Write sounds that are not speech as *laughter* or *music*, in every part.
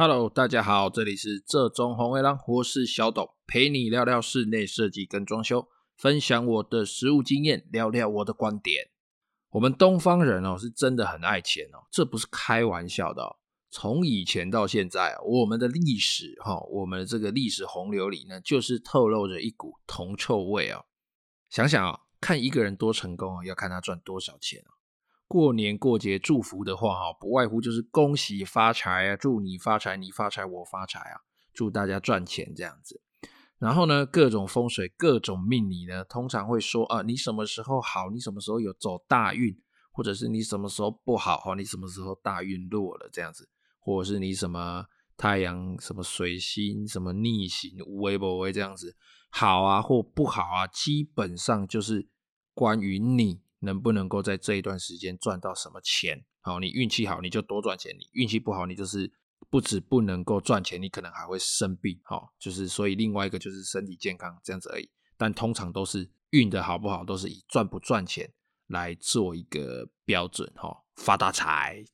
Hello，大家好，这里是浙中红卫狼，我是小董，陪你聊聊室内设计跟装修，分享我的实务经验，聊聊我的观点。我们东方人哦，是真的很爱钱哦，这不是开玩笑的哦。从以前到现在，我们的历史哈，我们的这个历史洪流里呢，就是透露着一股铜臭味哦。想想啊，看一个人多成功啊，要看他赚多少钱啊。过年过节祝福的话哈，不外乎就是恭喜发财啊，祝你发财，你发财，我发财啊，祝大家赚钱这样子。然后呢，各种风水、各种命理呢，通常会说啊，你什么时候好，你什么时候有走大运，或者是你什么时候不好哈，你什么时候大运弱了这样子，或者是你什么太阳什么水星什么逆行，无为不为这样子，好啊或不好啊，基本上就是关于你。能不能够在这一段时间赚到什么钱？好，你运气好，你就多赚钱；你运气不好，你就是不止不能够赚钱，你可能还会生病。好，就是所以另外一个就是身体健康这样子而已。但通常都是运的好不好，都是以赚不赚钱来做一个标准。哈，发大财。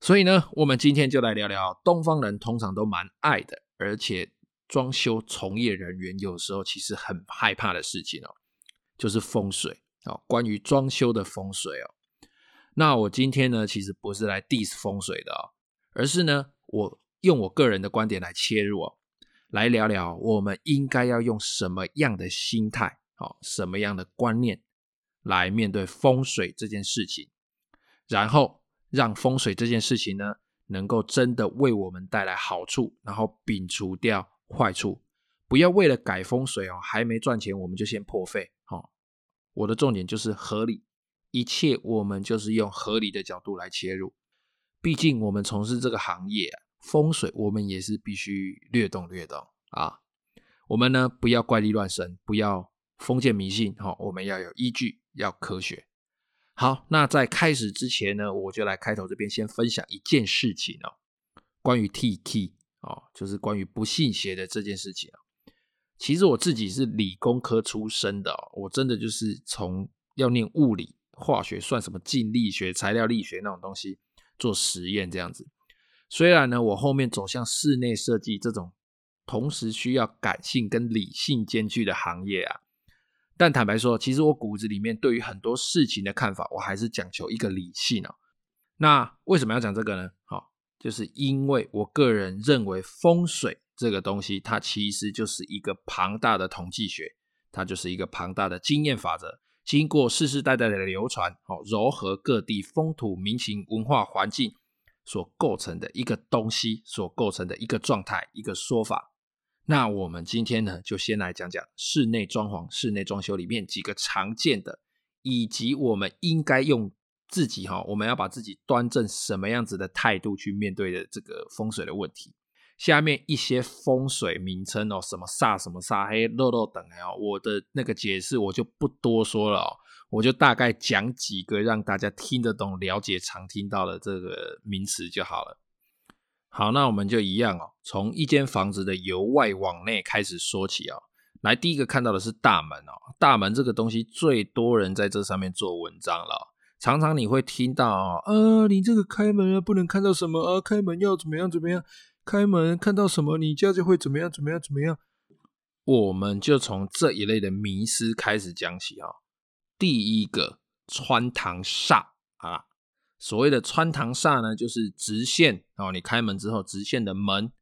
所以呢，我们今天就来聊聊东方人通常都蛮爱的，而且装修从业人员有时候其实很害怕的事情哦，就是风水。好，关于装修的风水哦，那我今天呢，其实不是来 diss 风水的哦，而是呢，我用我个人的观点来切入哦，来聊聊我们应该要用什么样的心态，好，什么样的观念来面对风水这件事情，然后让风水这件事情呢，能够真的为我们带来好处，然后摒除掉坏处，不要为了改风水哦，还没赚钱我们就先破费，我的重点就是合理，一切我们就是用合理的角度来切入。毕竟我们从事这个行业啊，风水我们也是必须略懂略懂啊。我们呢，不要怪力乱神，不要封建迷信，哈，我们要有依据，要科学。好，那在开始之前呢，我就来开头这边先分享一件事情哦，关于 T K 哦，就是关于不信邪的这件事情。其实我自己是理工科出身的哦，我真的就是从要念物理、化学，算什么静力学、材料力学那种东西做实验这样子。虽然呢，我后面走向室内设计这种同时需要感性跟理性兼具的行业啊，但坦白说，其实我骨子里面对于很多事情的看法，我还是讲求一个理性哦。那为什么要讲这个呢？好，就是因为我个人认为风水。这个东西，它其实就是一个庞大的统计学，它就是一个庞大的经验法则，经过世世代代的流传，哦，糅合各地风土民情、文化环境所构成的一个东西，所构成的一个状态，一个说法。那我们今天呢，就先来讲讲室内装潢、室内装修里面几个常见的，以及我们应该用自己哈，我们要把自己端正什么样子的态度去面对的这个风水的问题。下面一些风水名称哦，什么煞什么煞，黑漏漏等哦，我的那个解释我就不多说了，我就大概讲几个让大家听得懂、了解常听到的这个名词就好了。好，那我们就一样哦，从一间房子的由外往内开始说起哦。来，第一个看到的是大门哦，大门这个东西最多人在这上面做文章了哦，常常你会听到，啊，你这个开门啊，不能看到什么啊，开门要怎么样怎么样。开门看到什么，你家就会怎么样怎么样怎么样。我们就从这一类的迷思开始讲起啊。第一个穿堂煞啊，所谓的穿堂煞呢，就是直线哦，你开门之后，直线的门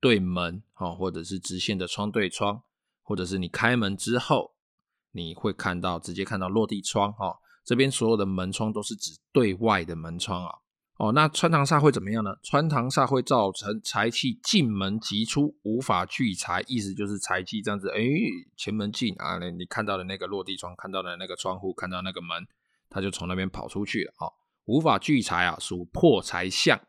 对门哦，或者是直线的窗对窗，或者是你开门之后，你会看到直接看到落地窗哦。这边所有的门窗都是指对外的门窗啊。哦，哦那穿堂煞会怎么样呢？穿堂煞会造成财气进门即出，无法聚财，意思就是财气这样子，哎，前门进啊，你看到的那个落地窗，看到的那个窗户，看到那个门，它就从那边跑出去了。哦，无法聚财啊，属破财相，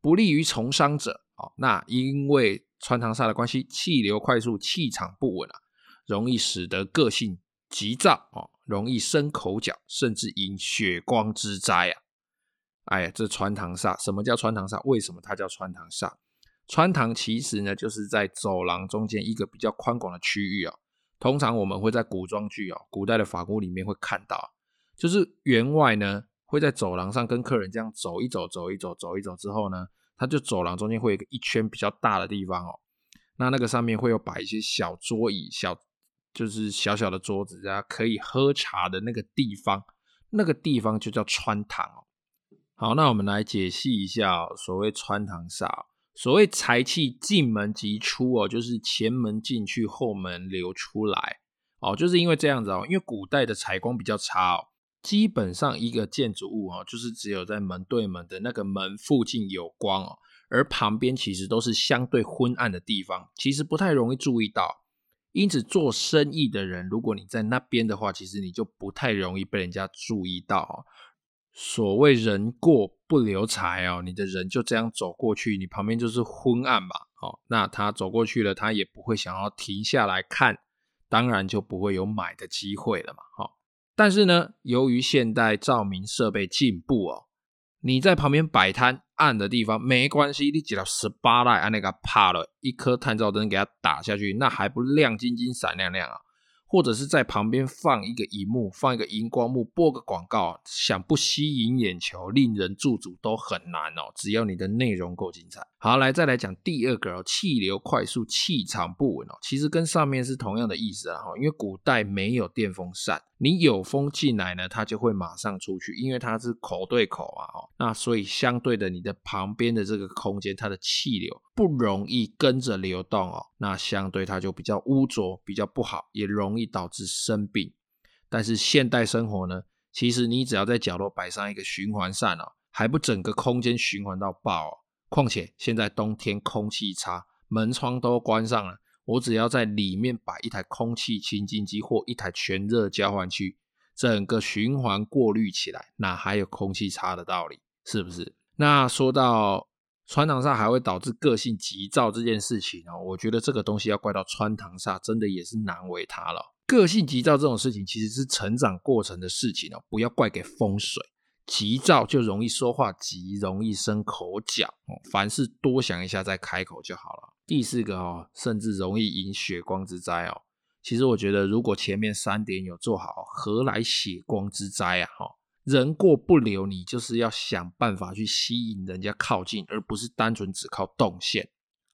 不利于从商者。哦，那因为穿堂煞的关系，气流快速，气场不稳啊，容易使得个性急躁哦，容易生口角，甚至引血光之灾啊。哎呀，这穿堂煞，什么叫穿堂煞？为什么它叫穿堂煞？穿堂其实呢，就是在走廊中间一个比较宽广的区域啊。通常我们会在古装剧啊、古代的法屋里面会看到，就是员外呢会在走廊上跟客人这样走一走、走一走、走一走之后呢，他就走廊中间会有一个一圈比较大的地方哦。那那个上面会有摆一些小桌椅，小就是小小的桌子，大家可以喝茶的那个地方，那个地方就叫穿堂哦。好，那我们来解析一下，所谓穿堂煞，所谓财气进门即出哦，就是前门进去，后门流出来哦，就是因为这样子哦，因为古代的采光比较差哦，基本上一个建筑物哦，就是只有在门对门的那个门附近有光哦，而旁边其实都是相对昏暗的地方，其实不太容易注意到。因此，做生意的人，如果你在那边的话，其实你就不太容易被人家注意到哦。所谓人过不留财哦，你的人就这样走过去，你旁边就是昏暗嘛，哦，那他走过去了，他也不会想要停下来看，当然就不会有买的机会了嘛，哦，但是呢，由于现代照明设备进步哦，你在旁边摆摊暗的地方没关系，你只要十八来按那个怕了一颗探照灯给它打下去，那还不亮晶晶闪亮亮啊。或者是在旁边放一个荧幕，放一个荧光幕，播个广告，想不吸引眼球、令人驻足都很难哦。只要你的内容够精彩。好，来再来讲第二个哦，气流快速，气场不稳哦。其实跟上面是同样的意思啊，哈，因为古代没有电风扇，你有风进来呢，它就会马上出去，因为它是口对口啊，哈。那所以相对的，你的旁边的这个空间，它的气流不容易跟着流动哦。那相对它就比较污浊，比较不好，也容易导致生病。但是现代生活呢，其实你只要在角落摆上一个循环扇哦，还不整个空间循环到爆哦。况且现在冬天空气差，门窗都关上了，我只要在里面摆一台空气清净机或一台全热交换器，整个循环过滤起来，哪还有空气差的道理？是不是？那说到穿堂煞还会导致个性急躁这件事情哦，我觉得这个东西要怪到穿堂煞，真的也是难为他了。个性急躁这种事情其实是成长过程的事情哦，不要怪给风水。急躁就容易说话急，容易生口角哦。凡事多想一下再开口就好了。第四个哦，甚至容易引血光之灾哦。其实我觉得，如果前面三点有做好，何来血光之灾啊？哈，人过不留，你就是要想办法去吸引人家靠近，而不是单纯只靠动线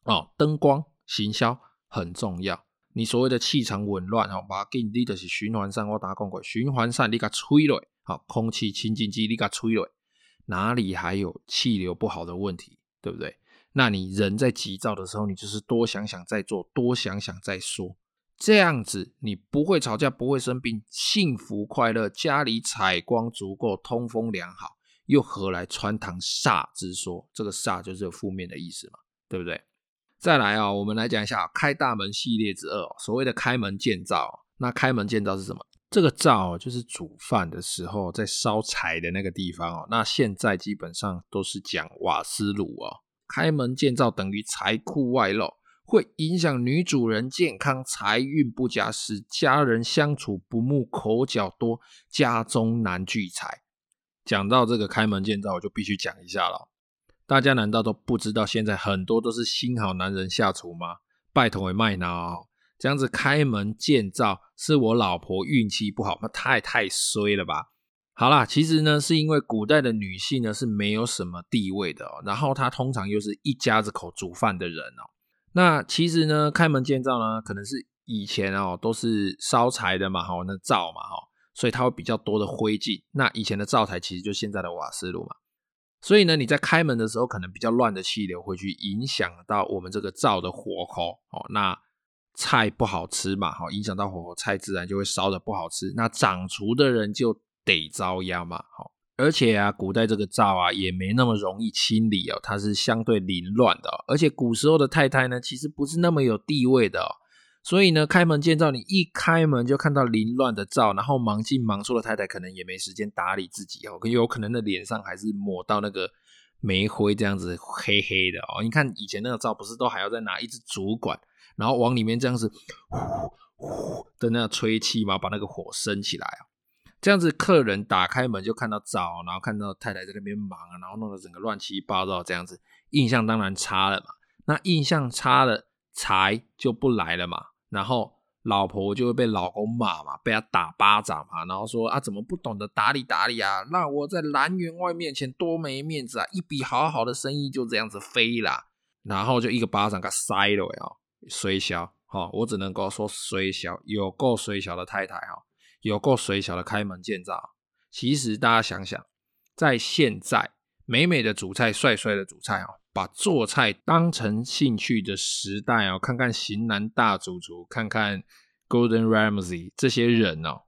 哦。灯光行销很重要。你所谓的气场紊乱哦，把它给你的是循环扇，我打讲过，循环扇你给它吹了。好，空气清净机你给它吹了，哪里还有气流不好的问题，对不对？那你人在急躁的时候，你就是多想想再做，多想想再说，这样子你不会吵架，不会生病，幸福快乐，家里采光足够，通风良好，又何来穿堂煞之说？这个煞就是有负面的意思嘛，对不对？再来啊、哦，我们来讲一下开大门系列之二，所谓的开门见灶。那开门见灶是什么？这个灶就是煮饭的时候在烧柴的那个地方哦。那现在基本上都是讲瓦斯炉哦。开门见灶等于财库外露，会影响女主人健康，财运不佳，使家人相处不睦，口角多，家中难聚财。讲到这个开门见灶，我就必须讲一下了。大家难道都不知道现在很多都是新好男人下厨吗？拜托也卖脑。这样子开门见灶是我老婆运气不好，那太太衰了吧？好啦，其实呢，是因为古代的女性呢是没有什么地位的哦，然后她通常又是一家子口煮饭的人哦。那其实呢，开门见灶呢，可能是以前哦都是烧柴的嘛，哈，那灶嘛，哈，所以它会比较多的灰烬。那以前的灶台其实就现在的瓦斯炉嘛，所以呢，你在开门的时候，可能比较乱的气流会去影响到我们这个灶的火候哦。那菜不好吃嘛，好，影响到火候，菜自然就会烧得不好吃。那掌厨的人就得遭殃嘛，好，而且啊，古代这个灶啊也没那么容易清理哦，它是相对凌乱的哦。而且古时候的太太呢，其实不是那么有地位的哦。所以呢，开门见灶，你一开门就看到凌乱的灶，然后忙进忙出的太太可能也没时间打理自己哦，有可能的脸上还是抹到那个煤灰这样子黑黑的哦。你看以前那个灶不是都还要再拿一支竹管。然后往里面这样子呼呼的那吹气嘛，把那个火升起来啊。这样子客人打开门就看到灶，然后看到太太在那边忙，然后弄得整个乱七八糟，这样子印象当然差了嘛。那印象差了，财就不来了嘛。然后老婆就会被老公骂嘛，被他打巴掌嘛，然后说啊，怎么不懂得打理打理啊？那我在蓝员外面前多没面子啊！一笔好好的生意就这样子飞了，然后就一个巴掌给塞了呀，衰小哈！我只能够说衰小，有够衰小的太太哈，有够水小的开门见灶。其实大家想想，在现在美美的主菜、帅帅的主菜哦。把做菜当成兴趣的时代哦，看看型男大主厨，看看 Golden Ramsay 这些人哦，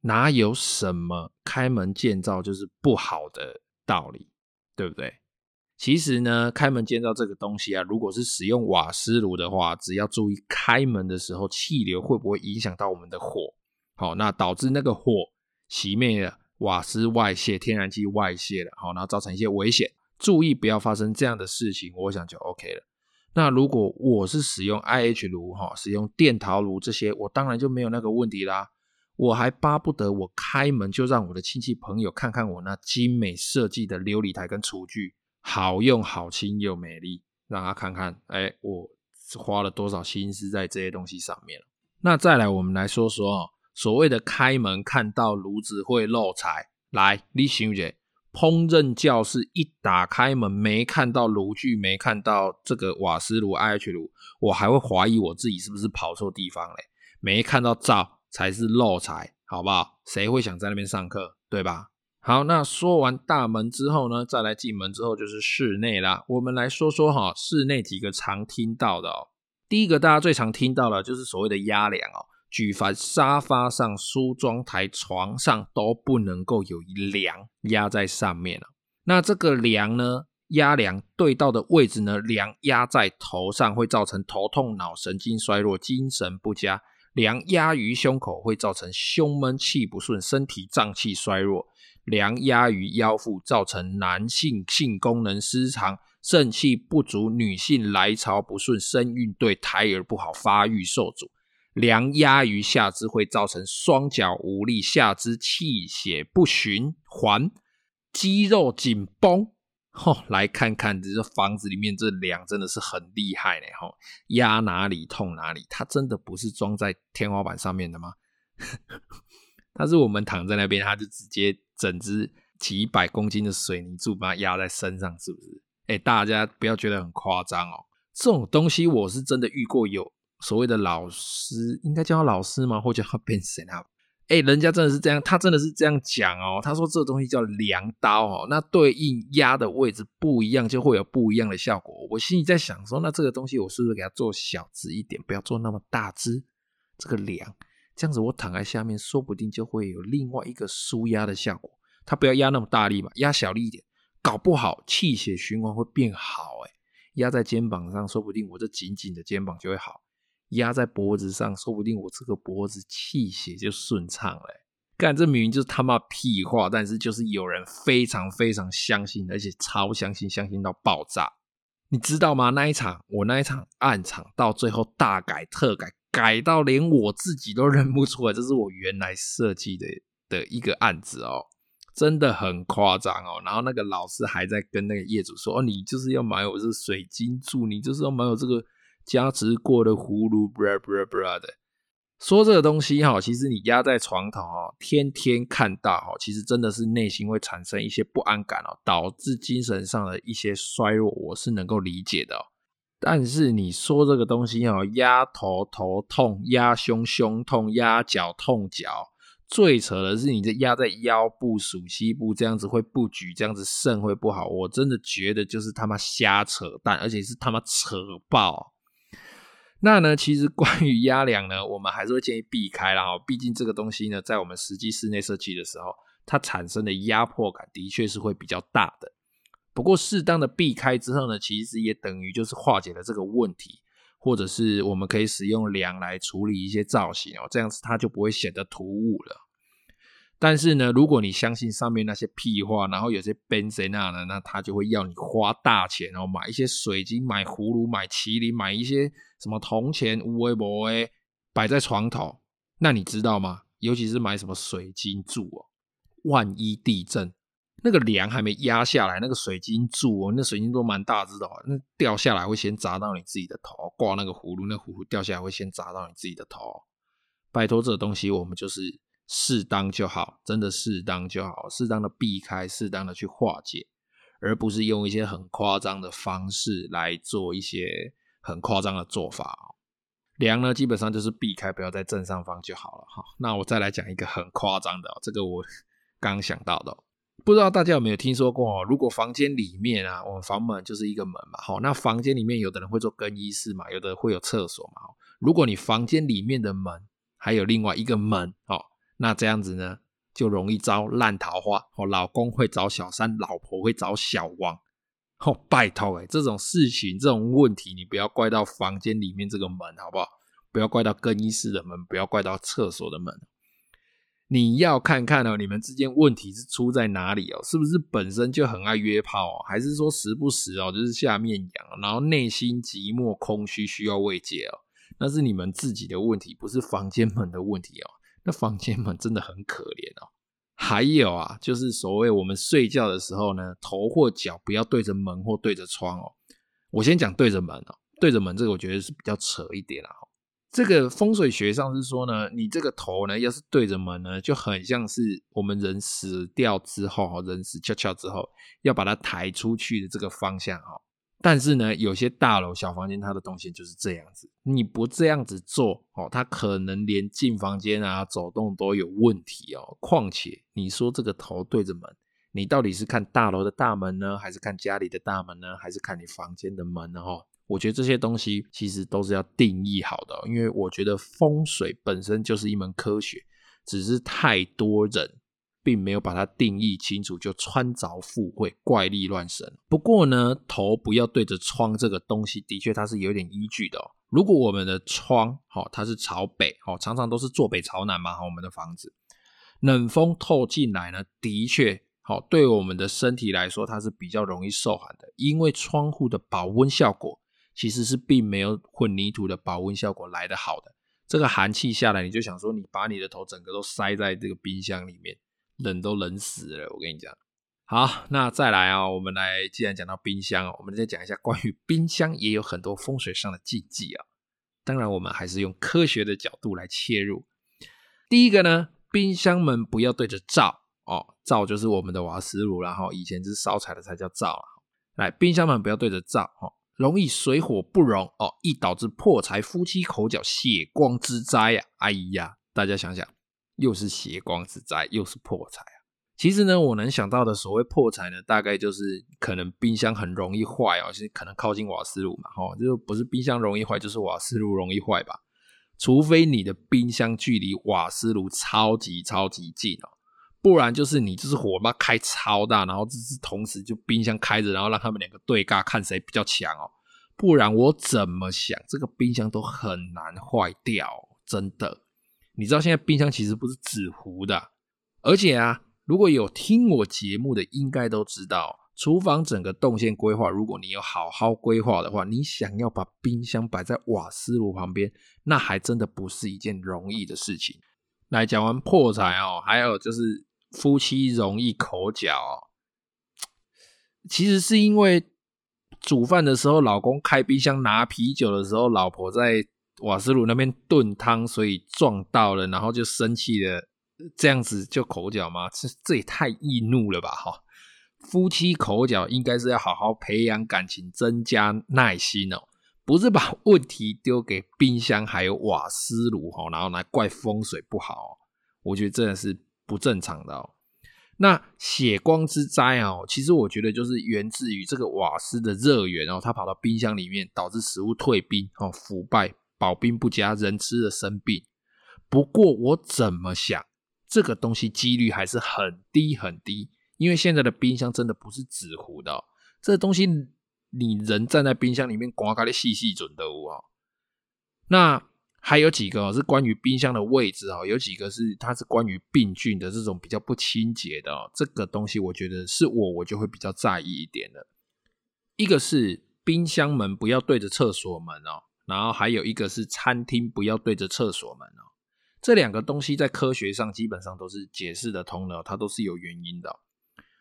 哪有什么开门见灶就是不好的道理，对不对？其实呢，开门见灶这个东西啊，如果是使用瓦斯炉的话，只要注意开门的时候气流会不会影响到我们的火，好，那导致那个火熄灭了，瓦斯外泄，天然气外泄了，好，然后造成一些危险。注意不要发生这样的事情，我想就 OK 了。那如果我是使用 IH 炉哈，使用电陶炉这些，我当然就没有那个问题啦。我还巴不得我开门就让我的亲戚朋友看看我那精美设计的琉璃台跟厨具，好用、好轻又美丽，让他看看，哎，我花了多少心思在这些东西上面。那再来，我们来说说哦，所谓的开门看到炉子会漏财，来，你想一下。烹饪教室一打开门，没看到炉具，没看到这个瓦斯炉、IH 炉，我还会怀疑我自己是不是跑错地方嘞？没看到灶才是漏财，好不好？谁会想在那边上课，对吧？好，那说完大门之后呢，再来进门之后就是室内啦。我们来说说哈，室内几个常听到的哦。第一个大家最常听到的就是所谓的压梁哦。举凡沙发上、梳妆台、床上都不能够有梁压在上面了。那这个梁呢，压梁对到的位置呢，梁压在头上会造成头痛、脑神经衰弱、精神不佳；梁压于胸口会造成胸闷、气不顺、身体脏器衰弱；梁压于腰腹造成男性性功能失常、肾气不足、女性来潮不顺、生育对胎儿不好、发育受阻。梁压于下肢会造成双脚无力、下肢气血不循环、肌肉紧绷。吼、哦，来看看这房子里面这梁真的是很厉害呢。吼、哦，压哪里痛哪里，它真的不是装在天花板上面的吗？*laughs* 它是我们躺在那边，它就直接整只几百公斤的水泥柱把它压在身上，是不是？哎，大家不要觉得很夸张哦，这种东西我是真的遇过有。所谓的老师应该叫他老师吗？或者叫他变谁啊？哎，人家真的是这样，他真的是这样讲哦。他说这东西叫量刀哦，那对应压的位置不一样，就会有不一样的效果。我心里在想说，那这个东西我是不是给它做小只一点，不要做那么大只？这个量，这样子我躺在下面，说不定就会有另外一个舒压的效果。他不要压那么大力嘛，压小力一点，搞不好气血循环会变好。哎，压在肩膀上，说不定我这紧紧的肩膀就会好。压在脖子上，说不定我这个脖子气血就顺畅了。干，这明明就是他妈屁话，但是就是有人非常非常相信，而且超相信，相信到爆炸。你知道吗？那一场我那一场暗场到最后大改特改，改到连我自己都认不出来，这是我原来设计的的一个案子哦，真的很夸张哦。然后那个老师还在跟那个业主说：“哦，你就是要买我这水晶柱，你就是要买我这个。”加持过的葫芦，bra bra bra 的，说这个东西哈，其实你压在床头，天天看到哈，其实真的是内心会产生一些不安感哦，导致精神上的一些衰弱，我是能够理解的。但是你说这个东西哈，压头头痛，压胸胸痛，压脚痛脚，最扯的是你这压在腰部、属膝部这样子会不举，这样子肾会不好，我真的觉得就是他妈瞎扯淡，而且是他妈扯爆。那呢，其实关于压梁呢，*laughs* 我们还是会建议避开啦。哈，毕竟这个东西呢，在我们实际室内设计的时候，它产生的压迫感的确是会比较大的。不过适当的避开之后呢，其实也等于就是化解了这个问题，或者是我们可以使用梁来处理一些造型哦，这样子它就不会显得突兀了。但是呢，如果你相信上面那些屁话，然后有些 benz 那呢，那他就会要你花大钱哦，买一些水晶、买葫芦、买麒麟、买一些什么铜钱、无为不为摆在床头。那你知道吗？尤其是买什么水晶柱哦，万一地震，那个梁还没压下来，那个水晶柱哦，那水晶都蛮大只的哦，那掉下来会先砸到你自己的头。挂那个葫芦，那葫芦掉下来会先砸到你自己的头。拜托这东西我们就是适当就好，真的适当就好，适当的避开，适当的去化解，而不是用一些很夸张的方式来做一些很夸张的做法。凉呢，基本上就是避开，不要在正上方就好了哈。那我再来讲一个很夸张的，这个我 *laughs* 刚想到的，不知道大家有没有听说过？如果房间里面啊，我们房门就是一个门嘛，好，那房间里面有的人会做更衣室嘛，有的会有厕所嘛。如果你房间里面的门还有另外一个门哦，那这样子呢，就容易招烂桃花哦，老公会找小三，老婆会找小王。哦，拜托诶，这种事情、这种问题，你不要怪到房间里面这个门，好不好？不要怪到更衣室的门，不要怪到厕所的门。你要看看哦，你们之间问题是出在哪里哦？是不是本身就很爱约炮哦？还是说时不时哦，就是下面痒，然后内心寂寞空虚，需要慰藉哦？那是你们自己的问题，不是房间门的问题哦。那房间门真的很可怜哦。还有啊，就是所谓我们睡觉的时候呢，头或脚不要对着门或对着窗哦。我先讲对着门哦，对着门这个我觉得是比较扯一点啦。这个风水学上是说呢，你这个头呢要是对着门呢，就很像是我们人死掉之后，人死翘翘之后要把它抬出去的这个方向哈。但是呢，有些大楼小房间它的动线就是这样子，你不这样子做哦，它可能连进房间啊、走动都有问题哦。况且你说这个头对着门，你到底是看大楼的大门呢，还是看家里的大门呢，还是看你房间的门呢？哦，我觉得这些东西其实都是要定义好的，因为我觉得风水本身就是一门科学，只是太多人。并没有把它定义清楚，就穿凿附会、怪力乱神。不过呢，头不要对着窗这个东西，的确它是有点依据的哦。如果我们的窗好，它是朝北，好，常常都是坐北朝南嘛，好，我们的房子冷风透进来呢，的确好，对我们的身体来说，它是比较容易受寒的，因为窗户的保温效果其实是并没有混凝土的保温效果来得好的。这个寒气下来，你就想说，你把你的头整个都塞在这个冰箱里面。冷都冷死了，我跟你讲。好，那再来啊，我们来，既然讲到冰箱，哦我们再讲一下关于冰箱也有很多风水上的禁忌啊。当然，我们还是用科学的角度来切入。第一个呢，冰箱门不要对着灶哦，灶就是我们的瓦斯炉，然后以前是烧柴的才叫灶啊。来，冰箱门不要对着灶哦，容易水火不容哦，易导致破财、夫妻口角、血光之灾呀。哎呀，大家想想。又是血光之灾，又是破财啊！其实呢，我能想到的所谓破财呢，大概就是可能冰箱很容易坏哦，是可能靠近瓦斯炉嘛，吼，就不是冰箱容易坏，就是瓦斯炉容易坏吧？除非你的冰箱距离瓦斯炉超级超级近哦，不然就是你就是火把开超大，然后这是同时就冰箱开着，然后让他们两个对尬，看谁比较强哦。不然我怎么想，这个冰箱都很难坏掉，真的。你知道现在冰箱其实不是纸糊的，而且啊，如果有听我节目的，应该都知道，厨房整个动线规划，如果你有好好规划的话，你想要把冰箱摆在瓦斯炉旁边，那还真的不是一件容易的事情。来，讲完破财哦，还有就是夫妻容易口角哦，其实是因为煮饭的时候，老公开冰箱拿啤酒的时候，老婆在。瓦斯炉那边炖汤，所以撞到了，然后就生气了，这样子就口角吗？这这也太易怒了吧！哈，夫妻口角应该是要好好培养感情，增加耐心哦，不是把问题丢给冰箱还有瓦斯炉哈，然后来怪风水不好，我觉得真的是不正常的哦。那血光之灾哦，其实我觉得就是源自于这个瓦斯的热源哦，它跑到冰箱里面，导致食物退冰哦，腐败。保冰不佳，人吃了生病。不过我怎么想，这个东西几率还是很低很低，因为现在的冰箱真的不是纸糊的哦，这东西你人站在冰箱里面，刮开的细细准的哦。那还有几个是关于冰箱的位置哦，有几个是它是关于病菌的这种比较不清洁的哦，这个东西我觉得是我我就会比较在意一点的。一个是冰箱门不要对着厕所门哦。然后还有一个是餐厅不要对着厕所门哦，这两个东西在科学上基本上都是解释得通的，它都是有原因的。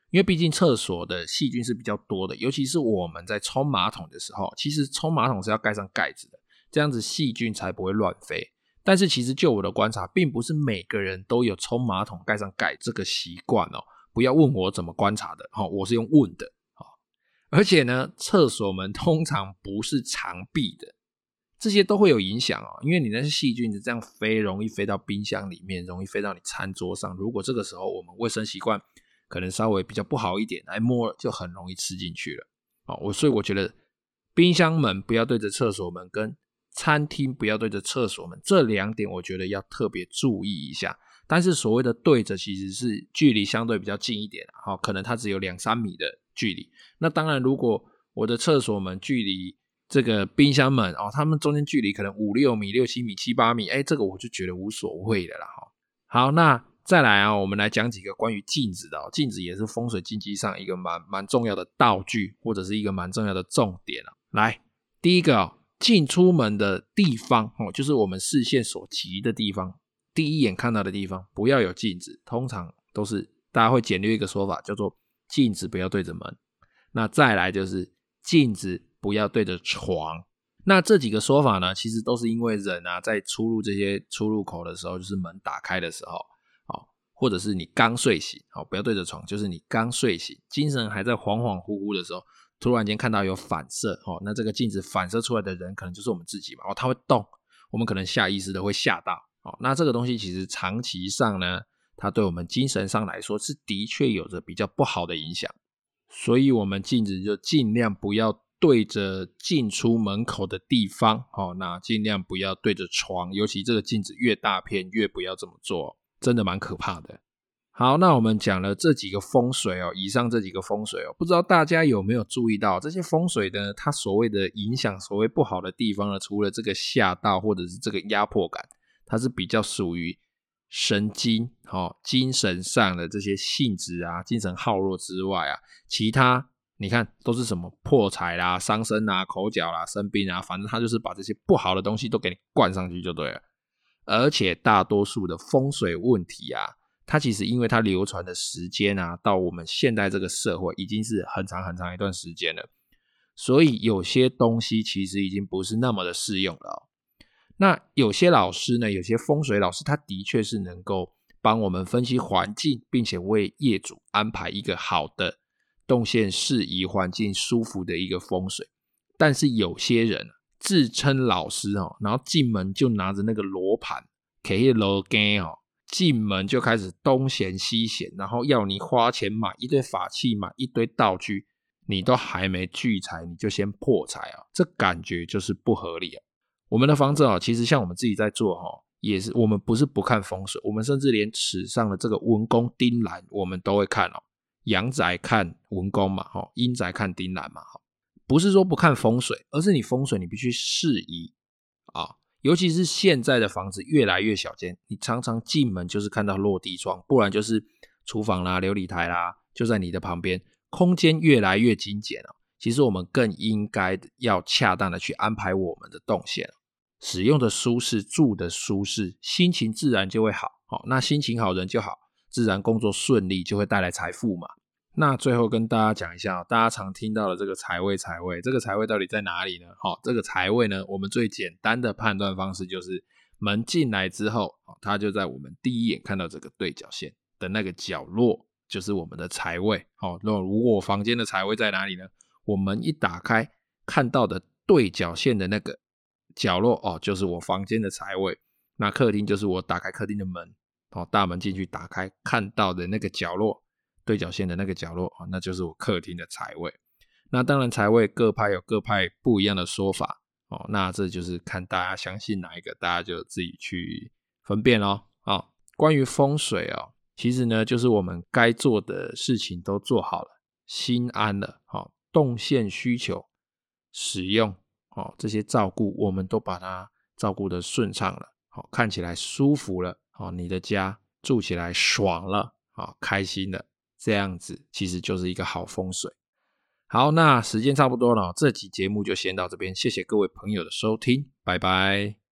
因为毕竟厕所的细菌是比较多的，尤其是我们在冲马桶的时候，其实冲马桶是要盖上盖子的，这样子细菌才不会乱飞。但是其实就我的观察，并不是每个人都有冲马桶盖上盖这个习惯哦。不要问我怎么观察的，哈，我是用问的，而且呢，厕所门通常不是长闭的，这些都会有影响哦。因为你那些细菌这样飞，容易飞到冰箱里面，容易飞到你餐桌上。如果这个时候我们卫生习惯可能稍微比较不好一点，来摸就很容易吃进去了。哦，我所以我觉得冰箱门不要对着厕所门，跟餐厅不要对着厕所门，这两点我觉得要特别注意一下。但是所谓的对着，其实是距离相对比较近一点，好，可能它只有两三米的距离。那当然，如果我的厕所门距离这个冰箱门哦，它们中间距离可能五六米、六七米、七八米，哎，这个我就觉得无所谓的了。哈，好，那再来啊，我们来讲几个关于镜子的哦，镜子也是风水禁忌上一个蛮蛮重要的道具，或者是一个蛮重要的重点啊。来，第一个哦，进出门的地方哦，就是我们视线所及的地方。第一眼看到的地方不要有镜子，通常都是大家会简略一个说法，叫做镜子不要对着门。那再来就是镜子不要对着床。那这几个说法呢，其实都是因为人啊，在出入这些出入口的时候，就是门打开的时候，哦，或者是你刚睡醒，哦，不要对着床，就是你刚睡醒，精神还在恍恍惚惚的时候，突然间看到有反射，哦，那这个镜子反射出来的人，可能就是我们自己嘛，哦，它会动，我们可能下意识的会吓到。哦那这个东西其实长期上呢，它对我们精神上来说是的确有着比较不好的影响，所以我们镜子就尽量不要对着进出门口的地方，哦，那尽量不要对着床，尤其这个镜子越大片越不要这么做，真的蛮可怕的。好，那我们讲了这几个风水哦，以上这几个风水哦，不知道大家有没有注意到这些风水呢？它所谓的影响，所谓不好的地方呢，除了这个吓到或者是这个压迫感。它是比较属于神经、哦，精神上的这些性质啊，精神耗弱之外啊，其他你看都是什么破财啦、伤身啊、口角啦、生病啊，反正他就是把这些不好的东西都给你灌上去就对了。而且大多数的风水问题啊，它其实因为它流传的时间啊，到我们现在这个社会已经是很长很长一段时间了，所以有些东西其实已经不是那么的适用了。那有些老师呢，有些风水老师，他的确是能够帮我们分析环境，并且为业主安排一个好的动线适宜、环境舒服的一个风水。但是有些人自称老师哦，然后进门就拿着那个罗盘，开罗根哦，进门就开始东嫌西嫌，然后要你花钱买一堆法器，买一堆道具，你都还没聚财，你就先破财啊，这感觉就是不合理啊。我们的房子啊，其实像我们自己在做哈，也是我们不是不看风水，我们甚至连池上的这个文公丁兰，我们都会看哦。阳宅看文公嘛，哈，阴宅看丁兰嘛，哈，不是说不看风水，而是你风水你必须适宜啊。尤其是现在的房子越来越小间，你常常进门就是看到落地窗，不然就是厨房啦、琉璃台啦，就在你的旁边，空间越来越精简了。其实我们更应该要恰当的去安排我们的动线。使用的舒适，住的舒适，心情自然就会好。好，那心情好，人就好，自然工作顺利，就会带来财富嘛。那最后跟大家讲一下，大家常听到的这个财位，财位，这个财位到底在哪里呢？好，这个财位呢，我们最简单的判断方式就是门进来之后，它就在我们第一眼看到这个对角线的那个角落，就是我们的财位。好，那如果房间的财位在哪里呢？我们一打开看到的对角线的那个。角落哦，就是我房间的财位。那客厅就是我打开客厅的门，哦，大门进去打开看到的那个角落，对角线的那个角落哦，那就是我客厅的财位。那当然，财位各派有各派不一样的说法哦。那这就是看大家相信哪一个，大家就自己去分辨咯。哦，关于风水哦，其实呢，就是我们该做的事情都做好了，心安了，哦，动线需求使用。哦，这些照顾我们都把它照顾得顺畅了，好，看起来舒服了，哦，你的家住起来爽了，好，开心了，这样子其实就是一个好风水。好，那时间差不多了，这期节目就先到这边，谢谢各位朋友的收听，拜拜。